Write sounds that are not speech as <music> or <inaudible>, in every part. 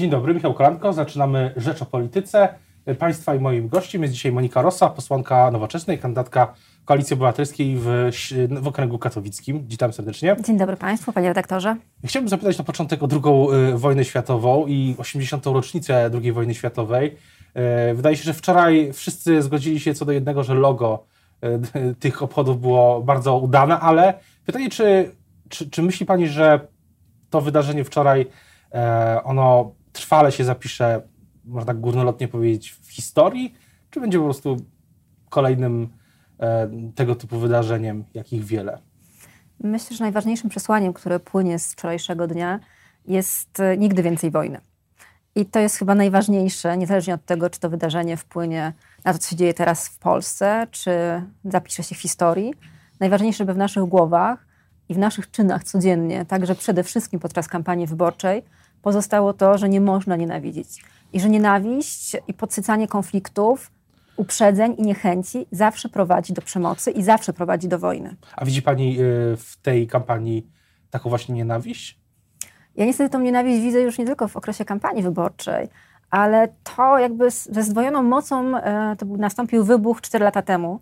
Dzień dobry, Michał Kolanko. Zaczynamy Rzecz o Polityce. Państwa i moim gościem jest dzisiaj Monika Rosa, posłanka nowoczesnej, kandydatka Koalicji Obywatelskiej w, w okręgu katowickim. Witam serdecznie. Dzień dobry Państwu, panie redaktorze. Chciałbym zapytać na początek o drugą y, wojnę światową i 80. rocznicę II wojny światowej. Y, wydaje się, że wczoraj wszyscy zgodzili się co do jednego, że logo y, tych obchodów było bardzo udane, ale pytanie, czy, czy, czy myśli Pani, że to wydarzenie wczoraj, e, ono trwale się zapisze, można tak górnolotnie powiedzieć, w historii, czy będzie po prostu kolejnym e, tego typu wydarzeniem, jakich wiele? Myślę, że najważniejszym przesłaniem, które płynie z wczorajszego dnia, jest e, nigdy więcej wojny. I to jest chyba najważniejsze, niezależnie od tego, czy to wydarzenie wpłynie na to, co się dzieje teraz w Polsce, czy zapisze się w historii. Najważniejsze, żeby w naszych głowach i w naszych czynach codziennie, także przede wszystkim podczas kampanii wyborczej, pozostało to, że nie można nienawidzić. I że nienawiść i podsycanie konfliktów, uprzedzeń i niechęci zawsze prowadzi do przemocy i zawsze prowadzi do wojny. A widzi Pani y, w tej kampanii taką właśnie nienawiść? Ja niestety tą nienawiść widzę już nie tylko w okresie kampanii wyborczej, ale to jakby ze zdwojoną mocą e, to nastąpił wybuch 4 lata temu,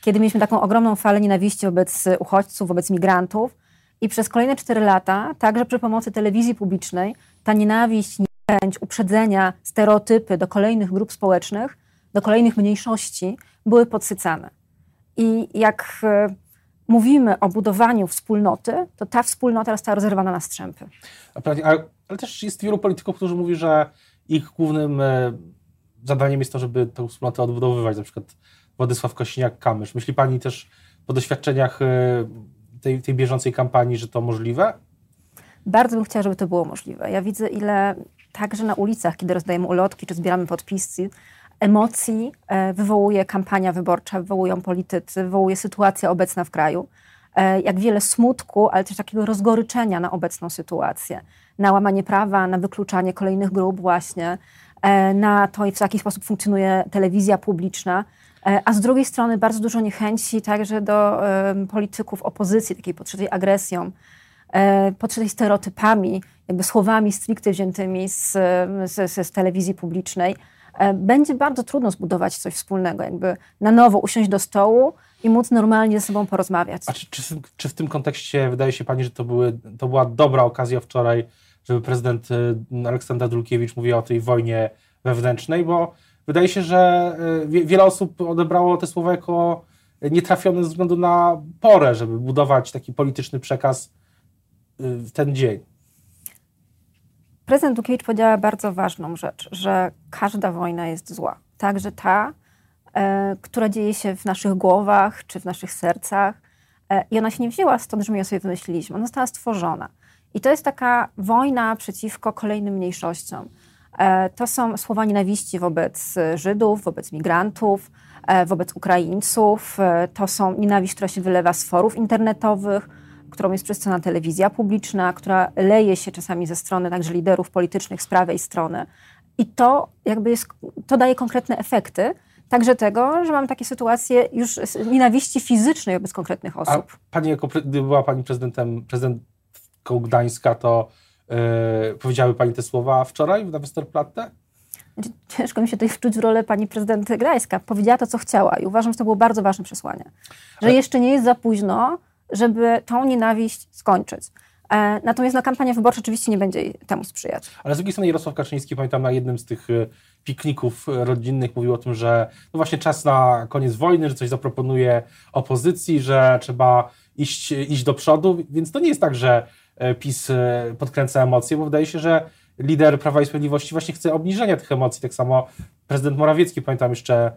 kiedy mieliśmy taką ogromną falę nienawiści wobec uchodźców, wobec migrantów. I przez kolejne 4 lata, także przy pomocy telewizji publicznej, ta nienawiść, niechęć, uprzedzenia, stereotypy do kolejnych grup społecznych, do kolejnych mniejszości były podsycane. I jak e, mówimy o budowaniu wspólnoty, to ta wspólnota została rozerwana na strzępy. Ale też jest wielu polityków, którzy mówią, że ich głównym e, zadaniem jest to, żeby tę wspólnotę odbudowywać. Na przykład Władysław Kośniak-Kamysz. Myśli Pani też po doświadczeniach e, tej, tej bieżącej kampanii, że to możliwe? Bardzo bym chciała, żeby to było możliwe. Ja widzę, ile także na ulicach, kiedy rozdajemy ulotki czy zbieramy podpisy, emocji e, wywołuje kampania wyborcza, wywołują politycy, wywołuje sytuacja obecna w kraju. E, jak wiele smutku, ale też takiego rozgoryczenia na obecną sytuację, na łamanie prawa, na wykluczanie kolejnych grup, właśnie, e, na to, w jaki sposób funkcjonuje telewizja publiczna. A z drugiej strony bardzo dużo niechęci także do polityków opozycji, takiej podszytej agresją, podszytej stereotypami, jakby słowami stricte wziętymi z, z, z telewizji publicznej. E, będzie bardzo trudno zbudować coś wspólnego, jakby na nowo usiąść do stołu i móc normalnie ze sobą porozmawiać. A czy, czy, czy w tym kontekście wydaje się Pani, że to, były, to była dobra okazja wczoraj, żeby prezydent e, Aleksander Dulkiewicz mówił o tej wojnie wewnętrznej, bo wydaje się, że e, wiele osób odebrało te słowa jako nietrafione ze względu na porę, żeby budować taki polityczny przekaz w ten dzień. Prezydent Dukiewicz powiedziała bardzo ważną rzecz, że każda wojna jest zła. Także ta, e, która dzieje się w naszych głowach czy w naszych sercach. E, I ona się nie wzięła stąd, że my ją sobie wymyśliliśmy. Ona została stworzona. I to jest taka wojna przeciwko kolejnym mniejszościom. E, to są słowa nienawiści wobec Żydów, wobec migrantów, e, wobec Ukraińców. E, to są nienawiść, która się wylewa z forów internetowych, którą jest przedstawiona telewizja publiczna, która leje się czasami ze strony także liderów politycznych z prawej strony. I to jakby jest, to daje konkretne efekty, Także tego, że mam takie sytuacje już nienawiści fizycznej wobec konkretnych osób. A pani, jako, gdy była Pani prezydentem, prezydentką Gdańska, to yy, powiedziały Pani te słowa wczoraj na Westerplatte? Znaczy, ciężko mi się tutaj wczuć w rolę pani prezydent Gdańska. Powiedziała to, co chciała i uważam, że to było bardzo ważne przesłanie. Że Ale... jeszcze nie jest za późno, żeby tą nienawiść skończyć. E, natomiast no, kampania wyborcza oczywiście nie będzie temu sprzyjać. Ale z drugiej strony Jarosław Kaczyński, pamiętam, na jednym z tych e, pikników rodzinnych mówił o tym, że no właśnie czas na koniec wojny, że coś zaproponuje opozycji, że trzeba iść, iść do przodu, więc to nie jest tak, że e, PiS podkręca emocje, bo wydaje się, że lider Prawa i Sprawiedliwości właśnie chce obniżenia tych emocji. Tak samo prezydent Morawiecki, pamiętam jeszcze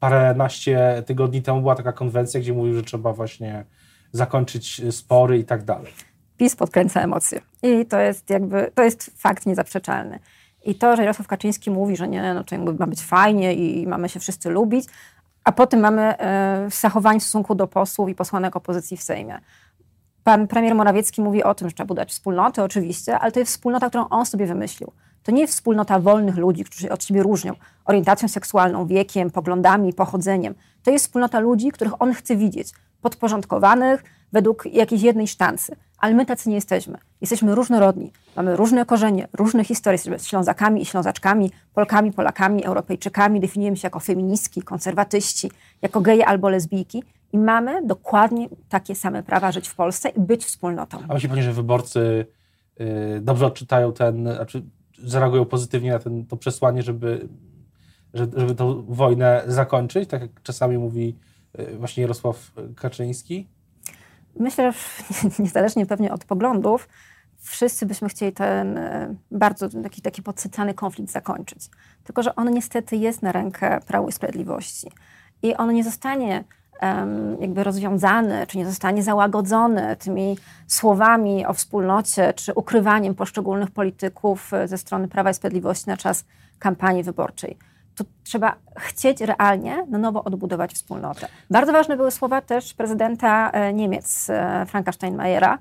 paręnaście tygodni temu była taka konwencja, gdzie mówił, że trzeba właśnie zakończyć spory i tak dalej. PiS podkręca emocje. I to jest jakby, to jest fakt niezaprzeczalny. I to, że Jarosław Kaczyński mówi, że nie, no to jakby ma być fajnie i mamy się wszyscy lubić, a potem mamy e, zachowanie w stosunku do posłów i posłanek opozycji w Sejmie. Pan premier Morawiecki mówi o tym, że trzeba budować wspólnotę, oczywiście, ale to jest wspólnota, którą on sobie wymyślił. To nie jest wspólnota wolnych ludzi, którzy się od siebie różnią orientacją seksualną, wiekiem, poglądami, pochodzeniem. To jest wspólnota ludzi, których on chce widzieć podporządkowanych według jakiejś jednej sztancy. ale my tacy nie jesteśmy. Jesteśmy różnorodni, mamy różne korzenie, różne historie, jesteśmy Ślązakami i Ślązaczkami, Polkami, Polakami, Europejczykami, definiujemy się jako feministki, konserwatyści, jako geje albo lesbijki i mamy dokładnie takie same prawa żyć w Polsce i być wspólnotą. A myśli Pani, że wyborcy y, dobrze odczytają ten, znaczy zareagują pozytywnie na ten, to przesłanie, żeby, żeby tę wojnę zakończyć, tak jak czasami mówi y, właśnie Jarosław Kaczyński? Myślę, że <laughs> niezależnie pewnie od poglądów, wszyscy byśmy chcieli ten y, bardzo taki, taki podsycany konflikt zakończyć. Tylko, że on niestety jest na rękę Prawu i Sprawiedliwości. I on nie zostanie jakby rozwiązany, czy nie zostanie załagodzony tymi słowami o wspólnocie, czy ukrywaniem poszczególnych polityków e, ze strony Prawa i Sprawiedliwości na czas kampanii wyborczej. Tu trzeba chcieć realnie na nowo odbudować wspólnotę. Bardzo ważne były słowa też prezydenta e, Niemiec, e, Franka Steinmeiera,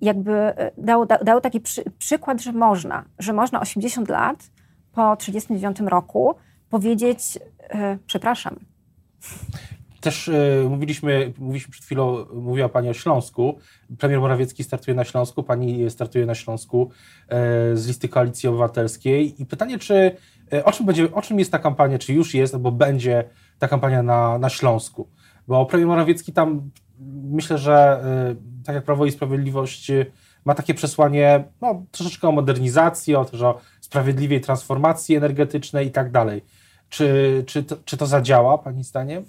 jakby dał, dał taki przy, przykład, że można, że można 80 lat po 1939 roku powiedzieć, e, przepraszam. Też e, mówiliśmy, mówiliśmy przed chwilą, mówiła Pani o Śląsku. Premier Morawiecki startuje na Śląsku, Pani startuje na Śląsku e, z listy Koalicji Obywatelskiej. I pytanie, czy e, o czym, będzie, o czym jest ta kampania, czy już jest, albo będzie ta kampania na, na Śląsku? Bo premier Morawiecki tam, myślę, że e, tak jak Prawo i Sprawiedliwość ma takie przesłanie no, troszeczkę o modernizacji, o, też o sprawiedliwej transformacji energetycznej i tak dalej. Czy, czy, to, czy to zadziała, Pani zdaniem?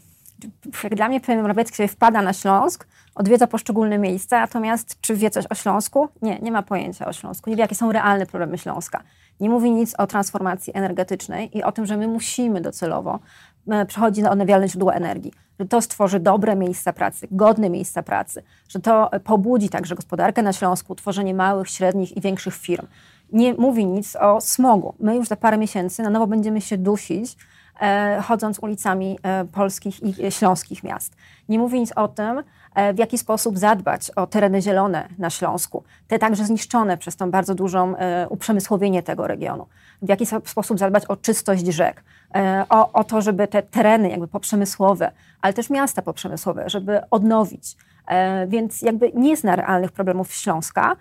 Jak dla mnie premier Morawiecki sobie wpada na Śląsk, odwiedza poszczególne miejsca, natomiast czy wie coś o Śląsku? Nie, nie ma pojęcia o Śląsku. Nie wie, jakie są realne problemy Śląska. Nie mówi nic o transformacji energetycznej i o tym, że my musimy docelowo e, przechodzić na odnawialne źródła energii, że to stworzy dobre miejsca pracy, godne miejsca pracy, że to pobudzi także gospodarkę na Śląsku, tworzenie małych, średnich i większych firm. Nie mówi nic o smogu. My już za parę miesięcy na nowo będziemy się dusić chodząc ulicami e, polskich i śląskich miast. Nie mówi nic o tym, e, w jaki sposób zadbać o tereny zielone na Śląsku, te także zniszczone przez tą bardzo dużą uprzemysłowienie tego regionu. W jaki sposób zadbać o czystość rzek, o, o to, żeby te tereny jakby poprzemysłowe, ale też miasta poprzemysłowe, żeby odnowić. Więc jakby nie zna realnych problemów Śląska,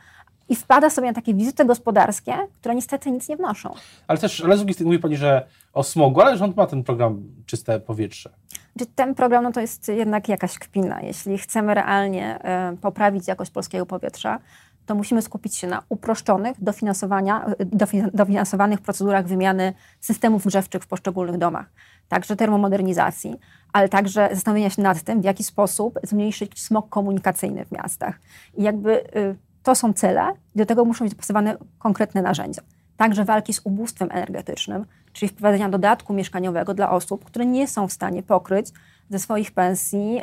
i wpada sobie na takie wizyty gospodarskie, które niestety nic nie wnoszą. Ale też, ale z drugiej strony mówi Pani, że o smogu, ale rząd ma ten program Czyste Powietrze. Ten program no to jest jednak jakaś kpina. Jeśli chcemy realnie e, poprawić jakość polskiego powietrza, to musimy skupić się na uproszczonych, dofinansowania, dofinansowanych procedurach wymiany systemów grzewczych w poszczególnych domach. Także termomodernizacji, ale także zastanowienia się nad tym, w jaki sposób zmniejszyć smog komunikacyjny w miastach. I jakby y, to są cele, do tego muszą być dopasowane konkretne narzędzia. Także walki z ubóstwem energetycznym, czyli wprowadzenia dodatku mieszkaniowego dla osób, które nie są w stanie pokryć ze swoich pensji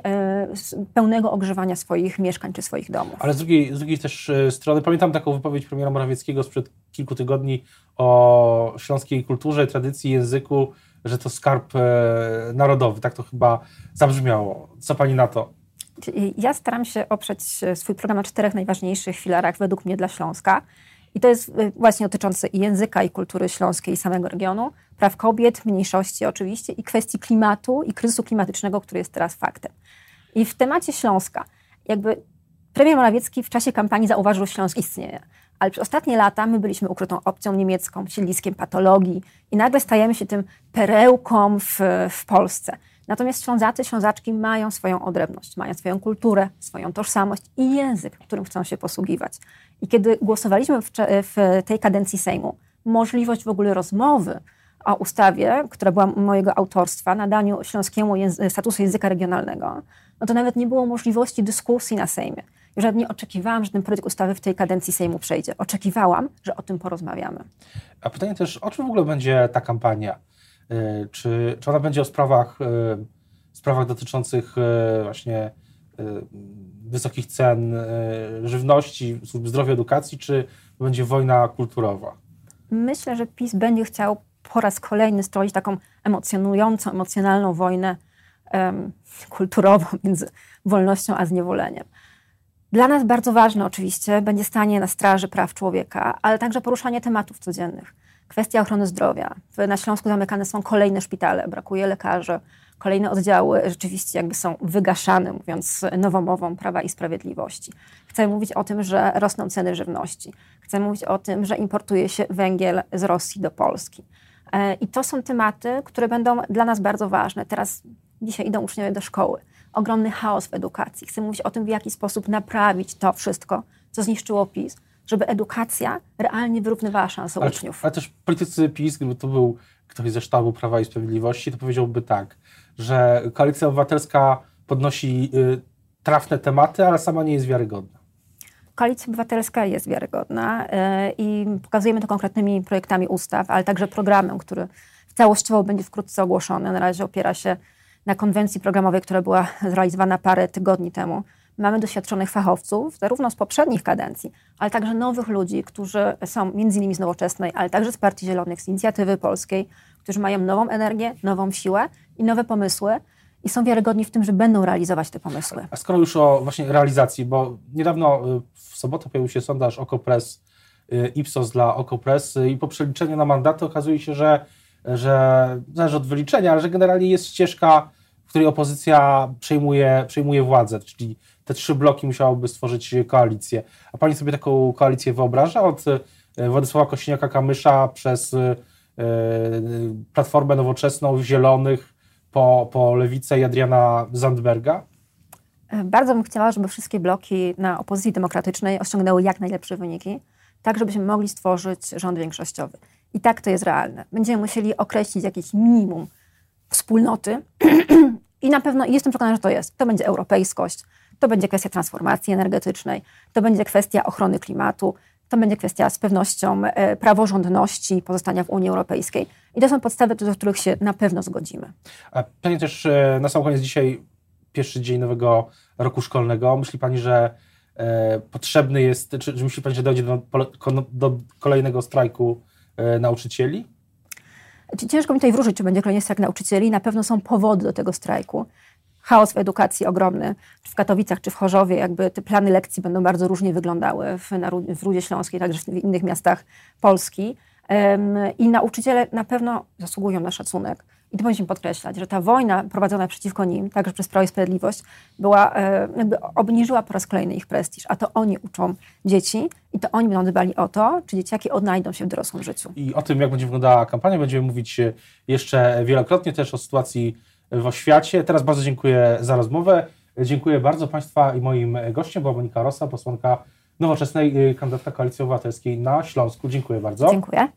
y, pełnego ogrzewania swoich mieszkań czy swoich domów. Ale z drugiej, z drugiej też e, strony, pamiętam taką wypowiedź premiera Morawieckiego sprzed kilku tygodni o śląskiej kulturze, tradycji, języku, że to skarb e, narodowy. Tak to chyba zabrzmiało. Co pani na to? Ja staram się oprzeć e, swój program na czterech najważniejszych filarach według mnie dla Śląska. I to jest e, właśnie dotyczące i języka, i kultury śląskiej, i samego regionu, praw kobiet, mniejszości oczywiście, i kwestii klimatu i kryzysu klimatycznego, który jest teraz faktem. I w temacie Śląska, jakby premier Morawiecki w czasie kampanii zauważył, że Śląsk istnieje. Ale przez ostatnie lata my byliśmy ukrytą opcją niemiecką, siedliskiem patologii i nagle stajemy się tym perełką w, w Polsce. Natomiast Ślązacy, Ślązaczki mają swoją odrębność, mają swoją kulturę, swoją tożsamość i język, którym chcą się posługiwać. I kiedy głosowaliśmy w, w tej kadencji Sejmu, możliwość w ogóle rozmowy o ustawie, która była mojego autorstwa, nadaniu śląskiemu języ statusu języka regionalnego, no to nawet nie było możliwości dyskusji na Sejmie. Już nawet nie oczekiwałam, że ten projekt ustawy w tej kadencji Sejmu przejdzie. Oczekiwałam, że o tym porozmawiamy. A pytanie też, o czym w ogóle będzie ta kampania? E, czy, czy ona będzie o sprawach, e, sprawach dotyczących e, właśnie wysokich cen żywności, służby zdrowia, edukacji, czy będzie wojna kulturowa? Myślę, że PiS będzie chciał po raz kolejny stroić taką emocjonującą, emocjonalną wojnę um, kulturową między wolnością a zniewoleniem. Dla nas bardzo ważne oczywiście będzie stanie na straży praw człowieka, ale także poruszanie tematów codziennych. Kwestia ochrony zdrowia. Na Śląsku zamykane są kolejne szpitale, brakuje lekarzy, Kolejne oddziały rzeczywiście jakby są wygaszane, mówiąc nowomową Prawa i Sprawiedliwości. Chcę mówić o tym, że rosną ceny żywności. Chcę mówić o tym, że importuje się węgiel z Rosji do Polski. E, I to są tematy, które będą dla nas bardzo ważne. Teraz dzisiaj idą uczniowie do szkoły. Ogromny chaos w edukacji. Chcę mówić o tym, w jaki sposób naprawić to wszystko, co zniszczyło PiS, żeby edukacja realnie wyrównywała szanse ale, uczniów. Ale też politycy PiS, gdyby to był ktoś ze sztabu Prawa i Sprawiedliwości, to powiedziałby tak, że Koalicja Obywatelska podnosi y, trafne tematy, ale sama nie jest wiarygodna. Koalicja Obywatelska jest wiarygodna y, i pokazujemy to konkretnymi projektami ustaw, ale także programem, który całościowo będzie wkrótce ogłoszony. Na razie opiera się na konwencji programowej, która była zrealizowana parę tygodni temu. Mamy doświadczonych fachowców, zarówno z poprzednich kadencji, ale także nowych ludzi, którzy są między innymi z Nowoczesnej, ale także z Partii Zielonych, z Inicjatywy Polskiej, którzy mają nową energię, nową siłę i nowe pomysły i są wiarygodni w tym, że będą realizować te pomysły. A skoro już o właśnie realizacji, bo niedawno y, w sobotę pojawił się sondaż Okopres, y, Ipsos dla Okopres y, i po przeliczeniu na mandaty okazuje się, że, że zależy od wyliczenia, ale że generalnie jest ścieżka, w której opozycja przejmuje, przejmuje władzę, czyli te trzy bloki musiałoby stworzyć koalicję. A pani sobie taką koalicję wyobraża od Władysława Kośniaka-Kamysza przez Platformę Nowoczesną, Zielonych, po, po Lewicę i Adriana Zandberga? Bardzo bym chciała, żeby wszystkie bloki na opozycji demokratycznej osiągnęły jak najlepsze wyniki, tak żebyśmy mogli stworzyć rząd większościowy. I tak to jest realne. Będziemy musieli określić jakieś minimum wspólnoty <clears throat> i na pewno jestem przekonana, że to jest. To będzie europejskość, to będzie kwestia transformacji energetycznej, to będzie kwestia ochrony klimatu, to będzie kwestia z pewnością e, praworządności pozostania w Unii Europejskiej. I to są podstawy, do których się na pewno zgodzimy. A Pani też e, na sam koniec dzisiaj, pierwszy dzień nowego roku szkolnego. Myśli Pani, że e, potrzebny jest, czy, czy myśli Pani, że dojdzie do, do kolejnego strajku nauczycieli? Ciężko mi tutaj wróżyć, czy będzie kolejny strajk nauczycieli. Na pewno są powody do tego strajku chaos w edukacji ogromny, czy w Katowicach, czy w Chorzowie, jakby te plany lekcji będą bardzo różnie wyglądały w, w Rudzie Śląskiej, także w innych miastach Polski. I nauczyciele na pewno zasługują na szacunek. I to powinniśmy podkreślać, że ta wojna prowadzona przeciwko nim, także przez Prawo i Sprawiedliwość, była, e, jakby obniżyła po raz kolejny ich prestiż. A to oni uczą dzieci i to oni będą dbali o to, czy dzieciaki odnajdą się w dorosłym życiu. I o tym, jak będzie wyglądała kampania, będziemy mówić jeszcze wielokrotnie też o sytuacji w oświacie. Teraz bardzo dziękuję za rozmowę. Dziękuję bardzo Państwa i moim gościem była Monika Rosa, posłanka nowoczesnej y, kandydatka Koalicji Obywatelskiej na Śląsku. Dziękuję bardzo. Dziękuję.